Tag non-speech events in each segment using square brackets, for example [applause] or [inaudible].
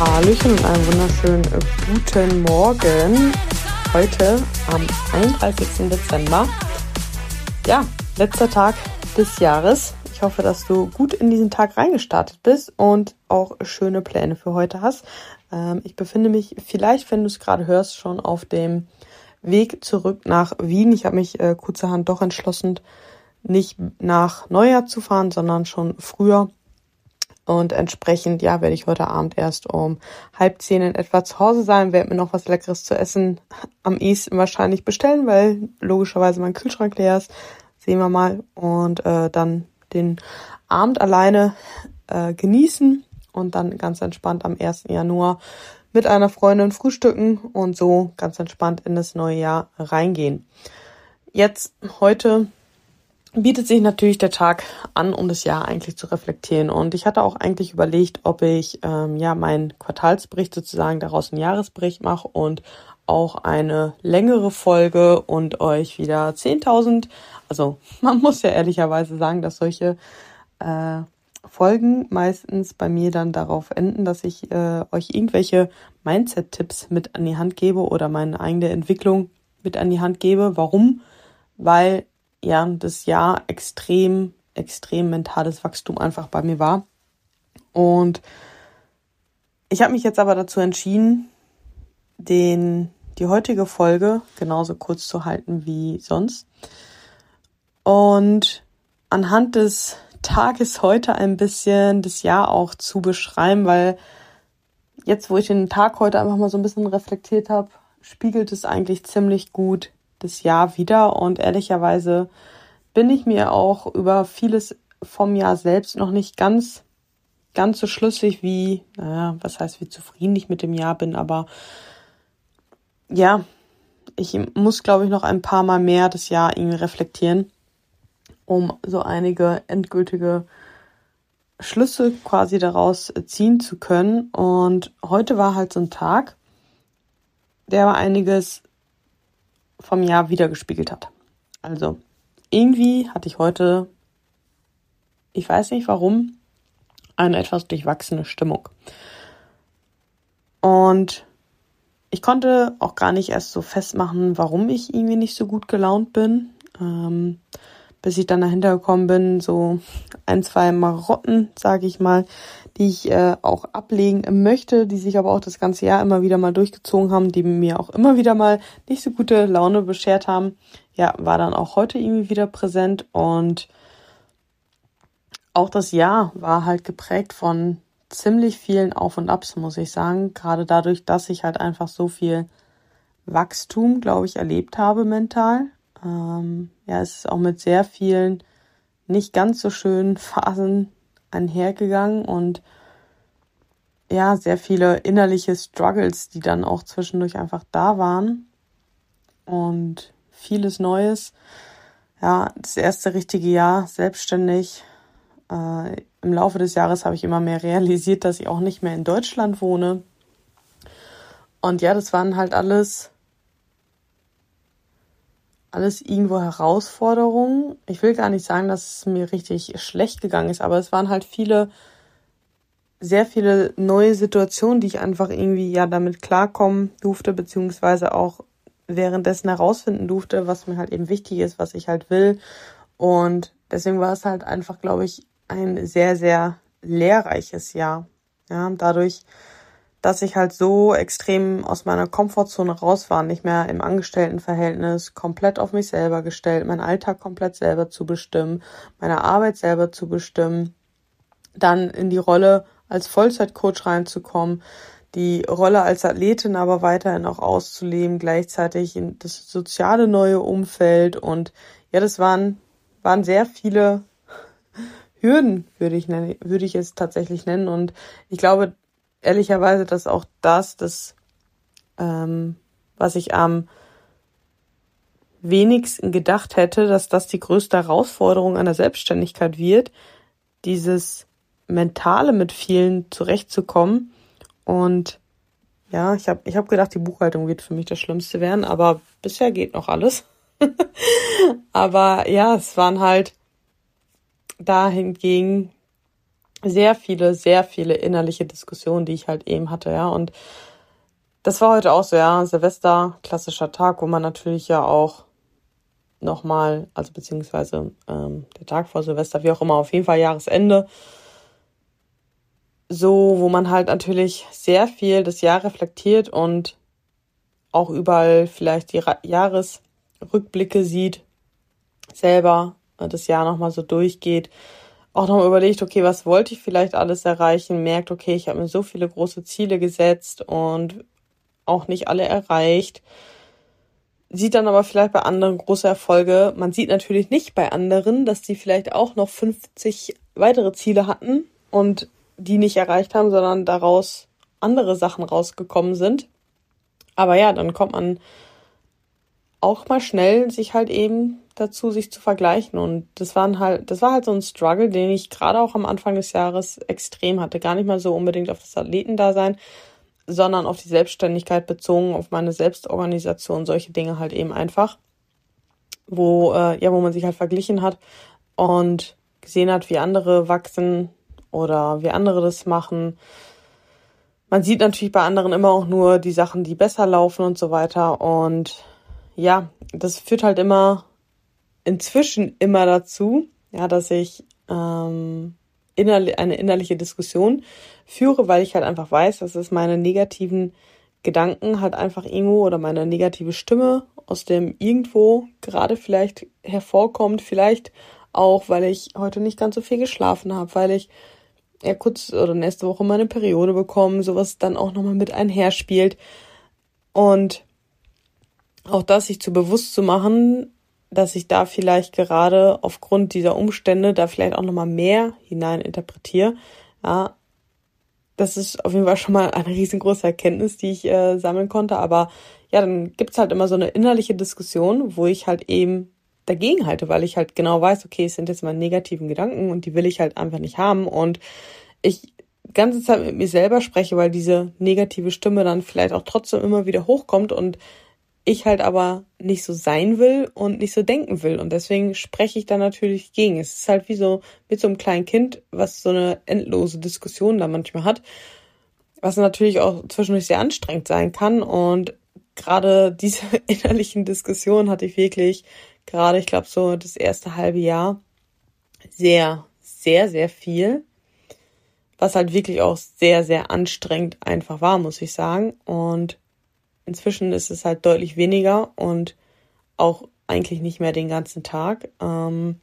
Hallöchen und einen wunderschönen äh, guten Morgen. Heute am 31. Dezember. Ja, letzter Tag des Jahres. Ich hoffe, dass du gut in diesen Tag reingestartet bist und auch schöne Pläne für heute hast. Ähm, ich befinde mich vielleicht, wenn du es gerade hörst, schon auf dem Weg zurück nach Wien. Ich habe mich äh, kurzerhand doch entschlossen, nicht nach Neujahr zu fahren, sondern schon früher. Und entsprechend, ja, werde ich heute Abend erst um halb zehn in etwa zu Hause sein, werde mir noch was Leckeres zu essen am ehesten wahrscheinlich bestellen, weil logischerweise mein Kühlschrank leer ist. Sehen wir mal. Und äh, dann den Abend alleine äh, genießen und dann ganz entspannt am 1. Januar mit einer Freundin frühstücken und so ganz entspannt in das neue Jahr reingehen. Jetzt heute bietet sich natürlich der Tag an, um das Jahr eigentlich zu reflektieren. Und ich hatte auch eigentlich überlegt, ob ich ähm, ja meinen Quartalsbericht sozusagen daraus einen Jahresbericht mache und auch eine längere Folge und euch wieder 10.000, also [laughs] man muss ja ehrlicherweise sagen, dass solche äh, Folgen meistens bei mir dann darauf enden, dass ich äh, euch irgendwelche Mindset-Tipps mit an die Hand gebe oder meine eigene Entwicklung mit an die Hand gebe. Warum? Weil ja das Jahr extrem, extrem mentales Wachstum einfach bei mir war. Und ich habe mich jetzt aber dazu entschieden, den, die heutige Folge genauso kurz zu halten wie sonst. Und anhand des Tages heute ein bisschen das Jahr auch zu beschreiben, weil jetzt, wo ich den Tag heute einfach mal so ein bisschen reflektiert habe, spiegelt es eigentlich ziemlich gut das Jahr wieder und ehrlicherweise bin ich mir auch über vieles vom Jahr selbst noch nicht ganz ganz so schlüssig wie, naja, was heißt, wie zufrieden ich mit dem Jahr bin, aber ja, ich muss, glaube ich, noch ein paar Mal mehr das Jahr irgendwie reflektieren um so einige endgültige Schlüsse quasi daraus ziehen zu können. Und heute war halt so ein Tag, der war einiges vom Jahr wiedergespiegelt hat. Also irgendwie hatte ich heute, ich weiß nicht warum, eine etwas durchwachsene Stimmung. Und ich konnte auch gar nicht erst so festmachen, warum ich irgendwie nicht so gut gelaunt bin. Ähm, bis ich dann dahinter gekommen bin, so ein, zwei Marotten, sage ich mal, die ich äh, auch ablegen möchte, die sich aber auch das ganze Jahr immer wieder mal durchgezogen haben, die mir auch immer wieder mal nicht so gute Laune beschert haben. Ja, war dann auch heute irgendwie wieder präsent und auch das Jahr war halt geprägt von ziemlich vielen Auf und Abs, muss ich sagen. Gerade dadurch, dass ich halt einfach so viel Wachstum, glaube ich, erlebt habe mental. Ähm, ja, es ist auch mit sehr vielen nicht ganz so schönen [laughs] Phasen einhergegangen und ja, sehr viele innerliche Struggles, die dann auch zwischendurch einfach da waren und vieles Neues. Ja, das erste richtige Jahr selbstständig. Äh, Im Laufe des Jahres habe ich immer mehr realisiert, dass ich auch nicht mehr in Deutschland wohne. Und ja, das waren halt alles alles irgendwo Herausforderungen. Ich will gar nicht sagen, dass es mir richtig schlecht gegangen ist, aber es waren halt viele, sehr viele neue Situationen, die ich einfach irgendwie ja damit klarkommen durfte, beziehungsweise auch währenddessen herausfinden durfte, was mir halt eben wichtig ist, was ich halt will. Und deswegen war es halt einfach, glaube ich, ein sehr, sehr lehrreiches Jahr. Ja, dadurch dass ich halt so extrem aus meiner Komfortzone raus war, nicht mehr im Angestelltenverhältnis, komplett auf mich selber gestellt, meinen Alltag komplett selber zu bestimmen, meine Arbeit selber zu bestimmen, dann in die Rolle als Vollzeitcoach reinzukommen, die Rolle als Athletin aber weiterhin auch auszuleben, gleichzeitig in das soziale neue Umfeld. Und ja, das waren, waren sehr viele Hürden, würde ich, nennen, würde ich es tatsächlich nennen. Und ich glaube, ehrlicherweise, dass auch das, das, ähm, was ich am wenigsten gedacht hätte, dass das die größte Herausforderung an der Selbstständigkeit wird, dieses mentale mit vielen zurechtzukommen. Und ja, ich habe ich hab gedacht, die Buchhaltung wird für mich das Schlimmste werden, aber bisher geht noch alles. [laughs] aber ja, es waren halt dahingegen sehr viele, sehr viele innerliche Diskussionen, die ich halt eben hatte, ja. Und das war heute auch so, ja, Silvester, klassischer Tag, wo man natürlich ja auch nochmal, also beziehungsweise ähm, der Tag vor Silvester, wie auch immer, auf jeden Fall Jahresende, so, wo man halt natürlich sehr viel das Jahr reflektiert und auch überall vielleicht die Jahresrückblicke sieht, selber äh, das Jahr nochmal so durchgeht, auch nochmal überlegt, okay, was wollte ich vielleicht alles erreichen, merkt, okay, ich habe mir so viele große Ziele gesetzt und auch nicht alle erreicht. Sieht dann aber vielleicht bei anderen große Erfolge. Man sieht natürlich nicht bei anderen, dass die vielleicht auch noch 50 weitere Ziele hatten und die nicht erreicht haben, sondern daraus andere Sachen rausgekommen sind. Aber ja, dann kommt man auch mal schnell sich halt eben dazu, sich zu vergleichen. Und das waren halt, das war halt so ein Struggle, den ich gerade auch am Anfang des Jahres extrem hatte. Gar nicht mal so unbedingt auf das Athletendasein, sondern auf die Selbstständigkeit bezogen, auf meine Selbstorganisation, solche Dinge halt eben einfach. Wo, äh, ja, wo man sich halt verglichen hat und gesehen hat, wie andere wachsen oder wie andere das machen man sieht natürlich bei anderen immer auch nur die Sachen, die besser laufen und so weiter. Und ja, das führt halt immer inzwischen immer dazu, ja, dass ich ähm, innerli eine innerliche Diskussion führe, weil ich halt einfach weiß, dass es meine negativen Gedanken halt einfach irgendwo oder meine negative Stimme aus dem irgendwo gerade vielleicht hervorkommt, vielleicht auch, weil ich heute nicht ganz so viel geschlafen habe, weil ich ja kurz oder nächste Woche meine Periode bekommen, sowas dann auch nochmal mit einher spielt. Und auch das sich zu bewusst zu machen, dass ich da vielleicht gerade aufgrund dieser Umstände da vielleicht auch nochmal mehr hinein interpretiere. Ja, das ist auf jeden Fall schon mal eine riesengroße Erkenntnis, die ich äh, sammeln konnte. Aber ja, dann gibt's halt immer so eine innerliche Diskussion, wo ich halt eben dagegen halte, weil ich halt genau weiß, okay, es sind jetzt meine negativen Gedanken und die will ich halt einfach nicht haben und ich ganze Zeit mit mir selber spreche, weil diese negative Stimme dann vielleicht auch trotzdem immer wieder hochkommt und ich halt aber nicht so sein will und nicht so denken will. Und deswegen spreche ich da natürlich gegen. Es ist halt wie so mit so einem kleinen Kind, was so eine endlose Diskussion da manchmal hat, was natürlich auch zwischendurch sehr anstrengend sein kann. Und gerade diese [laughs] innerlichen Diskussionen hatte ich wirklich gerade, ich glaube, so das erste halbe Jahr sehr, sehr, sehr viel. Was halt wirklich auch sehr, sehr anstrengend einfach war, muss ich sagen. Und inzwischen ist es halt deutlich weniger und auch eigentlich nicht mehr den ganzen Tag. Ähm,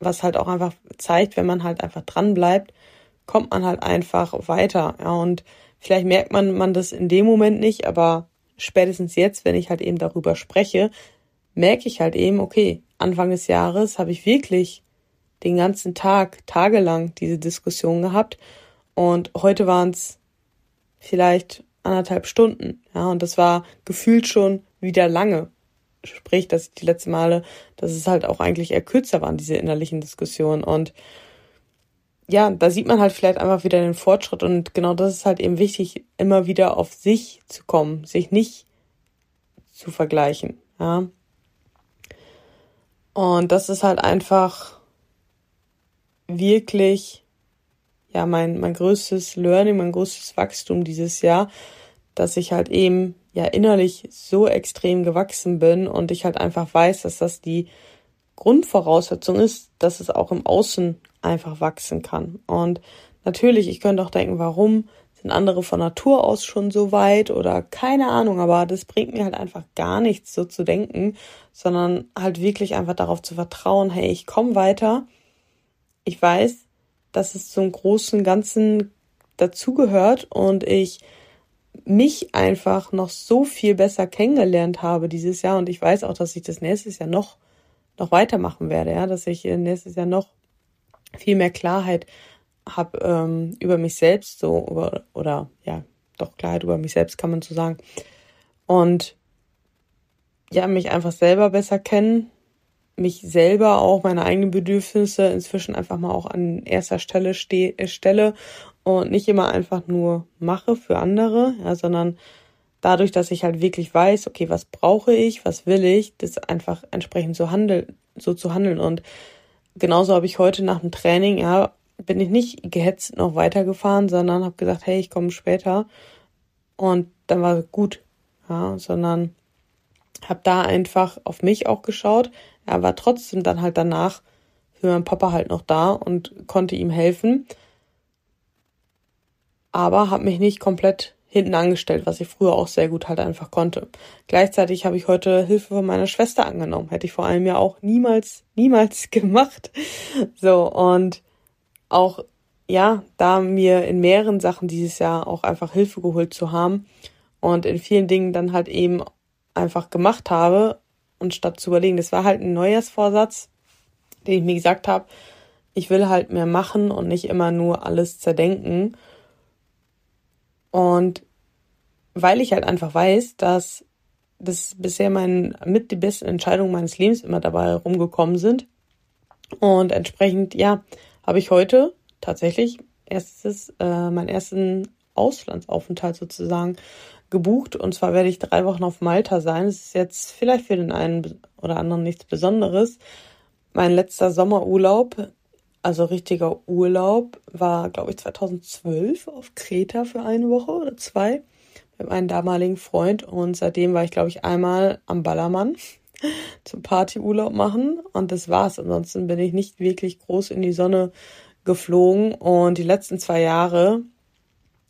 was halt auch einfach zeigt, wenn man halt einfach dran bleibt, kommt man halt einfach weiter. Ja, und vielleicht merkt man, man das in dem Moment nicht, aber spätestens jetzt, wenn ich halt eben darüber spreche, merke ich halt eben, okay, Anfang des Jahres habe ich wirklich den ganzen Tag, tagelang diese Diskussion gehabt und heute waren es vielleicht anderthalb Stunden, ja, und das war gefühlt schon wieder lange. Sprich, dass die letzten Male, dass es halt auch eigentlich eher kürzer waren, diese innerlichen Diskussionen und ja, da sieht man halt vielleicht einfach wieder den Fortschritt und genau das ist halt eben wichtig, immer wieder auf sich zu kommen, sich nicht zu vergleichen, ja. Und das ist halt einfach wirklich, ja, mein, mein größtes Learning, mein größtes Wachstum dieses Jahr, dass ich halt eben, ja, innerlich so extrem gewachsen bin und ich halt einfach weiß, dass das die Grundvoraussetzung ist, dass es auch im Außen einfach wachsen kann. Und natürlich, ich könnte auch denken, warum sind andere von Natur aus schon so weit oder keine Ahnung, aber das bringt mir halt einfach gar nichts, so zu denken, sondern halt wirklich einfach darauf zu vertrauen, hey, ich komme weiter. Ich weiß, dass es zum großen Ganzen dazugehört und ich mich einfach noch so viel besser kennengelernt habe dieses Jahr. Und ich weiß auch, dass ich das nächstes Jahr noch noch weitermachen werde, ja, dass ich nächstes Jahr noch viel mehr Klarheit habe ähm, über mich selbst so über, oder ja doch Klarheit über mich selbst kann man so sagen. Und ja mich einfach selber besser kennen mich selber auch meine eigenen Bedürfnisse inzwischen einfach mal auch an erster Stelle ste äh, stelle und nicht immer einfach nur mache für andere ja sondern dadurch dass ich halt wirklich weiß okay was brauche ich was will ich das einfach entsprechend so handeln so zu handeln und genauso habe ich heute nach dem Training ja bin ich nicht gehetzt noch weitergefahren, sondern habe gesagt, hey, ich komme später. Und dann war gut, ja, sondern habe da einfach auf mich auch geschaut. Er war trotzdem dann halt danach für meinen Papa halt noch da und konnte ihm helfen. Aber habe mich nicht komplett hinten angestellt, was ich früher auch sehr gut halt einfach konnte. Gleichzeitig habe ich heute Hilfe von meiner Schwester angenommen. Hätte ich vor allem ja auch niemals, niemals [laughs] gemacht. So, und auch, ja, da mir in mehreren Sachen dieses Jahr auch einfach Hilfe geholt zu haben und in vielen Dingen dann halt eben einfach gemacht habe und statt zu überlegen, das war halt ein Neujahrsvorsatz, den ich mir gesagt habe, ich will halt mehr machen und nicht immer nur alles zerdenken und weil ich halt einfach weiß, dass das bisher mein, mit die besten Entscheidungen meines Lebens immer dabei rumgekommen sind. Und entsprechend, ja, habe ich heute tatsächlich erstes, äh, meinen ersten Auslandsaufenthalt sozusagen gebucht. Und zwar werde ich drei Wochen auf Malta sein. Es ist jetzt vielleicht für den einen oder anderen nichts Besonderes. Mein letzter Sommerurlaub also richtiger Urlaub war, glaube ich, 2012 auf Kreta für eine Woche oder zwei mit meinem damaligen Freund. Und seitdem war ich, glaube ich, einmal am Ballermann [laughs] zum Partyurlaub machen. Und das war's. Ansonsten bin ich nicht wirklich groß in die Sonne geflogen. Und die letzten zwei Jahre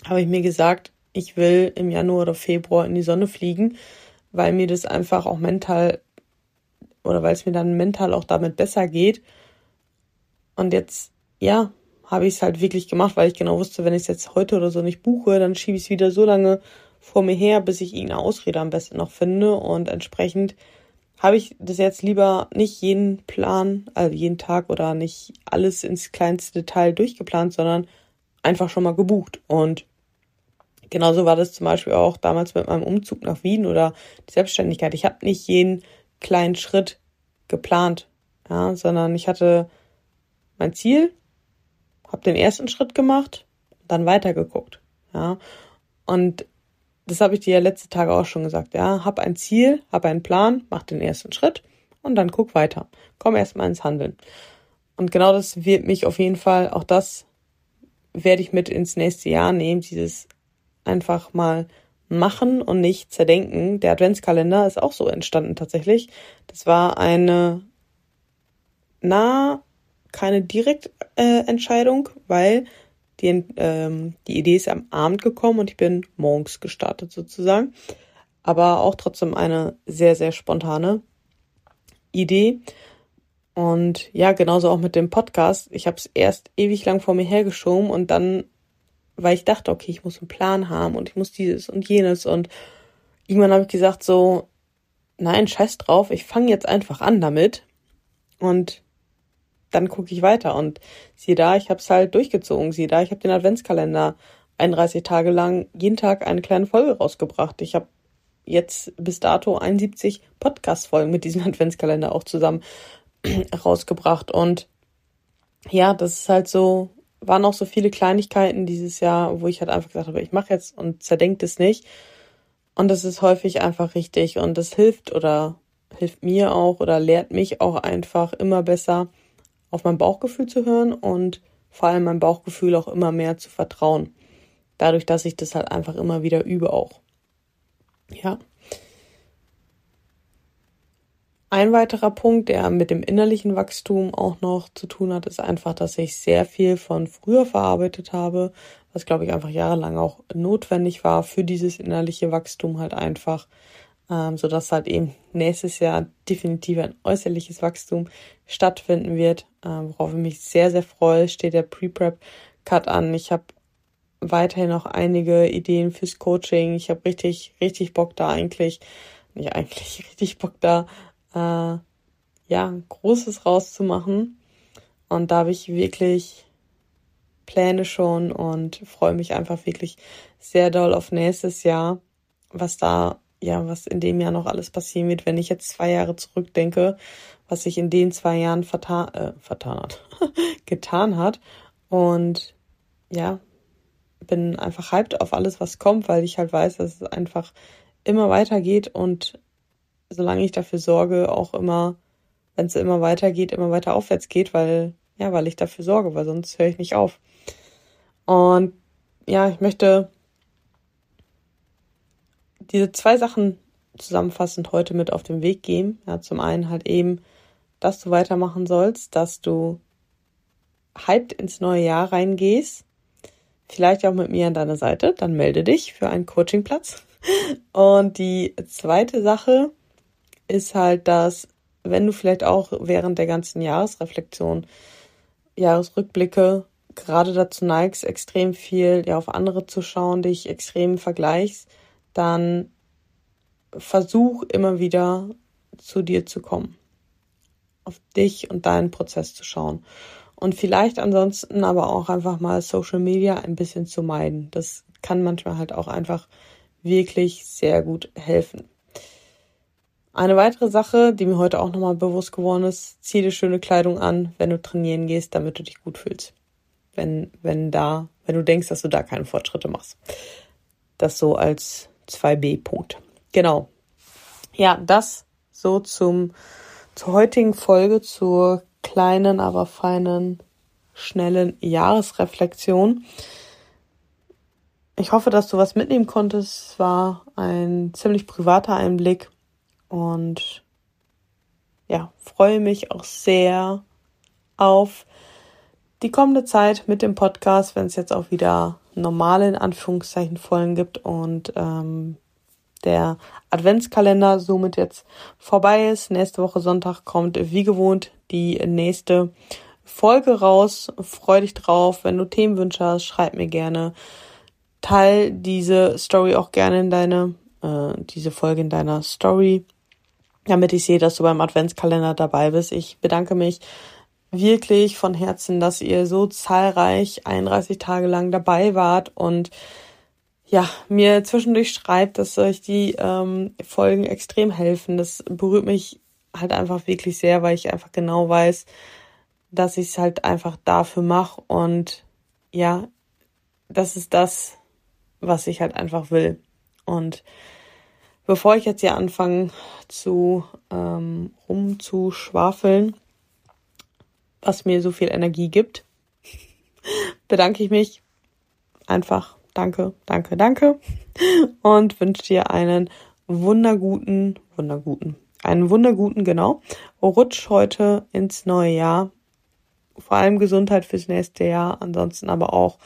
habe ich mir gesagt, ich will im Januar oder Februar in die Sonne fliegen, weil mir das einfach auch mental oder weil es mir dann mental auch damit besser geht und jetzt, ja, habe ich es halt wirklich gemacht, weil ich genau wusste, wenn ich es jetzt heute oder so nicht buche, dann schiebe ich es wieder so lange vor mir her, bis ich irgendeine Ausrede am besten noch finde. Und entsprechend habe ich das jetzt lieber nicht jeden Plan, also jeden Tag oder nicht alles ins kleinste Detail durchgeplant, sondern einfach schon mal gebucht. Und genauso war das zum Beispiel auch damals mit meinem Umzug nach Wien oder die Selbstständigkeit. Ich habe nicht jeden kleinen Schritt geplant, ja, sondern ich hatte mein Ziel, habe den ersten Schritt gemacht, dann weitergeguckt. Ja, und das habe ich dir ja letzte Tage auch schon gesagt. Ja, hab ein Ziel, hab einen Plan, mach den ersten Schritt und dann guck weiter. Komm erstmal ins Handeln. Und genau das wird mich auf jeden Fall, auch das werde ich mit ins nächste Jahr nehmen, dieses einfach mal machen und nicht zerdenken. Der Adventskalender ist auch so entstanden tatsächlich. Das war eine nah keine Direktentscheidung, äh, weil die, ähm, die Idee ist am Abend gekommen und ich bin morgens gestartet sozusagen. Aber auch trotzdem eine sehr, sehr spontane Idee. Und ja, genauso auch mit dem Podcast. Ich habe es erst ewig lang vor mir hergeschoben und dann, weil ich dachte, okay, ich muss einen Plan haben und ich muss dieses und jenes. Und irgendwann habe ich gesagt, so, nein, scheiß drauf, ich fange jetzt einfach an damit. Und dann gucke ich weiter. Und siehe da, ich habe es halt durchgezogen. Siehe da, ich habe den Adventskalender 31 Tage lang jeden Tag eine kleine Folge rausgebracht. Ich habe jetzt bis dato 71 Podcast-Folgen mit diesem [laughs] Adventskalender auch zusammen [clears throat] rausgebracht. Und ja, das ist halt so, waren auch so viele Kleinigkeiten dieses Jahr, wo ich halt einfach gesagt habe, ich mache jetzt und zerdenkt es nicht. Und das ist häufig einfach richtig und das hilft oder hilft mir auch oder lehrt mich auch einfach immer besser, auf mein Bauchgefühl zu hören und vor allem mein Bauchgefühl auch immer mehr zu vertrauen. Dadurch, dass ich das halt einfach immer wieder übe auch. Ja. Ein weiterer Punkt, der mit dem innerlichen Wachstum auch noch zu tun hat, ist einfach, dass ich sehr viel von früher verarbeitet habe, was glaube ich einfach jahrelang auch notwendig war für dieses innerliche Wachstum halt einfach ähm, sodass halt eben nächstes Jahr definitiv ein äußerliches Wachstum stattfinden wird, ähm, worauf ich mich sehr, sehr freue. Steht der Pre-Prep-Cut an. Ich habe weiterhin noch einige Ideen fürs Coaching. Ich habe richtig, richtig Bock da eigentlich, nicht eigentlich, [laughs] richtig Bock da, äh, ja, Großes rauszumachen. Und da habe ich wirklich Pläne schon und freue mich einfach wirklich sehr doll auf nächstes Jahr, was da ja, was in dem Jahr noch alles passieren wird, wenn ich jetzt zwei Jahre zurückdenke, was sich in den zwei Jahren vertan, äh, vertan hat, [laughs] getan hat. Und ja, bin einfach hyped auf alles, was kommt, weil ich halt weiß, dass es einfach immer weitergeht und solange ich dafür sorge, auch immer, wenn es immer weitergeht, immer weiter aufwärts geht, weil Ja, weil ich dafür sorge, weil sonst höre ich nicht auf. Und ja, ich möchte diese zwei Sachen zusammenfassend heute mit auf den Weg geben. Ja, zum einen halt eben, dass du weitermachen sollst, dass du hyped ins neue Jahr reingehst. Vielleicht auch mit mir an deiner Seite. Dann melde dich für einen Coachingplatz. [laughs] Und die zweite Sache ist halt, dass wenn du vielleicht auch während der ganzen Jahresreflexion, Jahresrückblicke gerade dazu neigst, extrem viel ja auf andere zu schauen, dich extrem vergleichst, dann versuch immer wieder zu dir zu kommen. Auf dich und deinen Prozess zu schauen. Und vielleicht ansonsten aber auch einfach mal Social Media ein bisschen zu meiden. Das kann manchmal halt auch einfach wirklich sehr gut helfen. Eine weitere Sache, die mir heute auch nochmal bewusst geworden ist, zieh dir schöne Kleidung an, wenn du trainieren gehst, damit du dich gut fühlst. Wenn, wenn da, wenn du denkst, dass du da keine Fortschritte machst. Das so als 2b-Punkt. Genau. Ja, das so zum, zur heutigen Folge, zur kleinen, aber feinen, schnellen Jahresreflexion. Ich hoffe, dass du was mitnehmen konntest. Es war ein ziemlich privater Einblick und ja, freue mich auch sehr auf die kommende Zeit mit dem Podcast, wenn es jetzt auch wieder normale in Anführungszeichen Folgen gibt und ähm, der Adventskalender somit jetzt vorbei ist. Nächste Woche Sonntag kommt wie gewohnt die nächste Folge raus. Freu dich drauf. Wenn du Themenwünsche hast, schreib mir gerne. Teil diese Story auch gerne in deine, äh, diese Folge in deiner Story, damit ich sehe, dass du beim Adventskalender dabei bist. Ich bedanke mich wirklich von Herzen, dass ihr so zahlreich 31 Tage lang dabei wart und ja, mir zwischendurch schreibt, dass euch die ähm, Folgen extrem helfen. Das berührt mich halt einfach wirklich sehr, weil ich einfach genau weiß, dass ich es halt einfach dafür mache und ja, das ist das, was ich halt einfach will. Und bevor ich jetzt hier anfange zu ähm, rumzuschwafeln, was mir so viel Energie gibt, [laughs] bedanke ich mich einfach. Danke, danke, danke. Und wünsche dir einen wunderguten, wunderguten, einen wunderguten, genau, Rutsch heute ins neue Jahr. Vor allem Gesundheit fürs nächste Jahr, ansonsten aber auch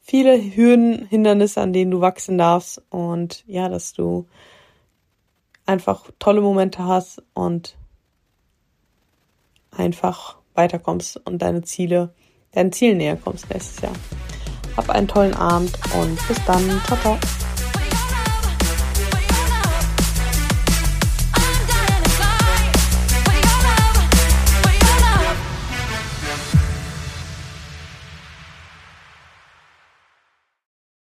viele Hürden, Hindernisse, an denen du wachsen darfst und ja, dass du einfach tolle Momente hast und einfach weiterkommst und deine Ziele, deinen Zielen näher kommst nächstes Jahr. Hab einen tollen Abend und bis dann. Ciao, ciao.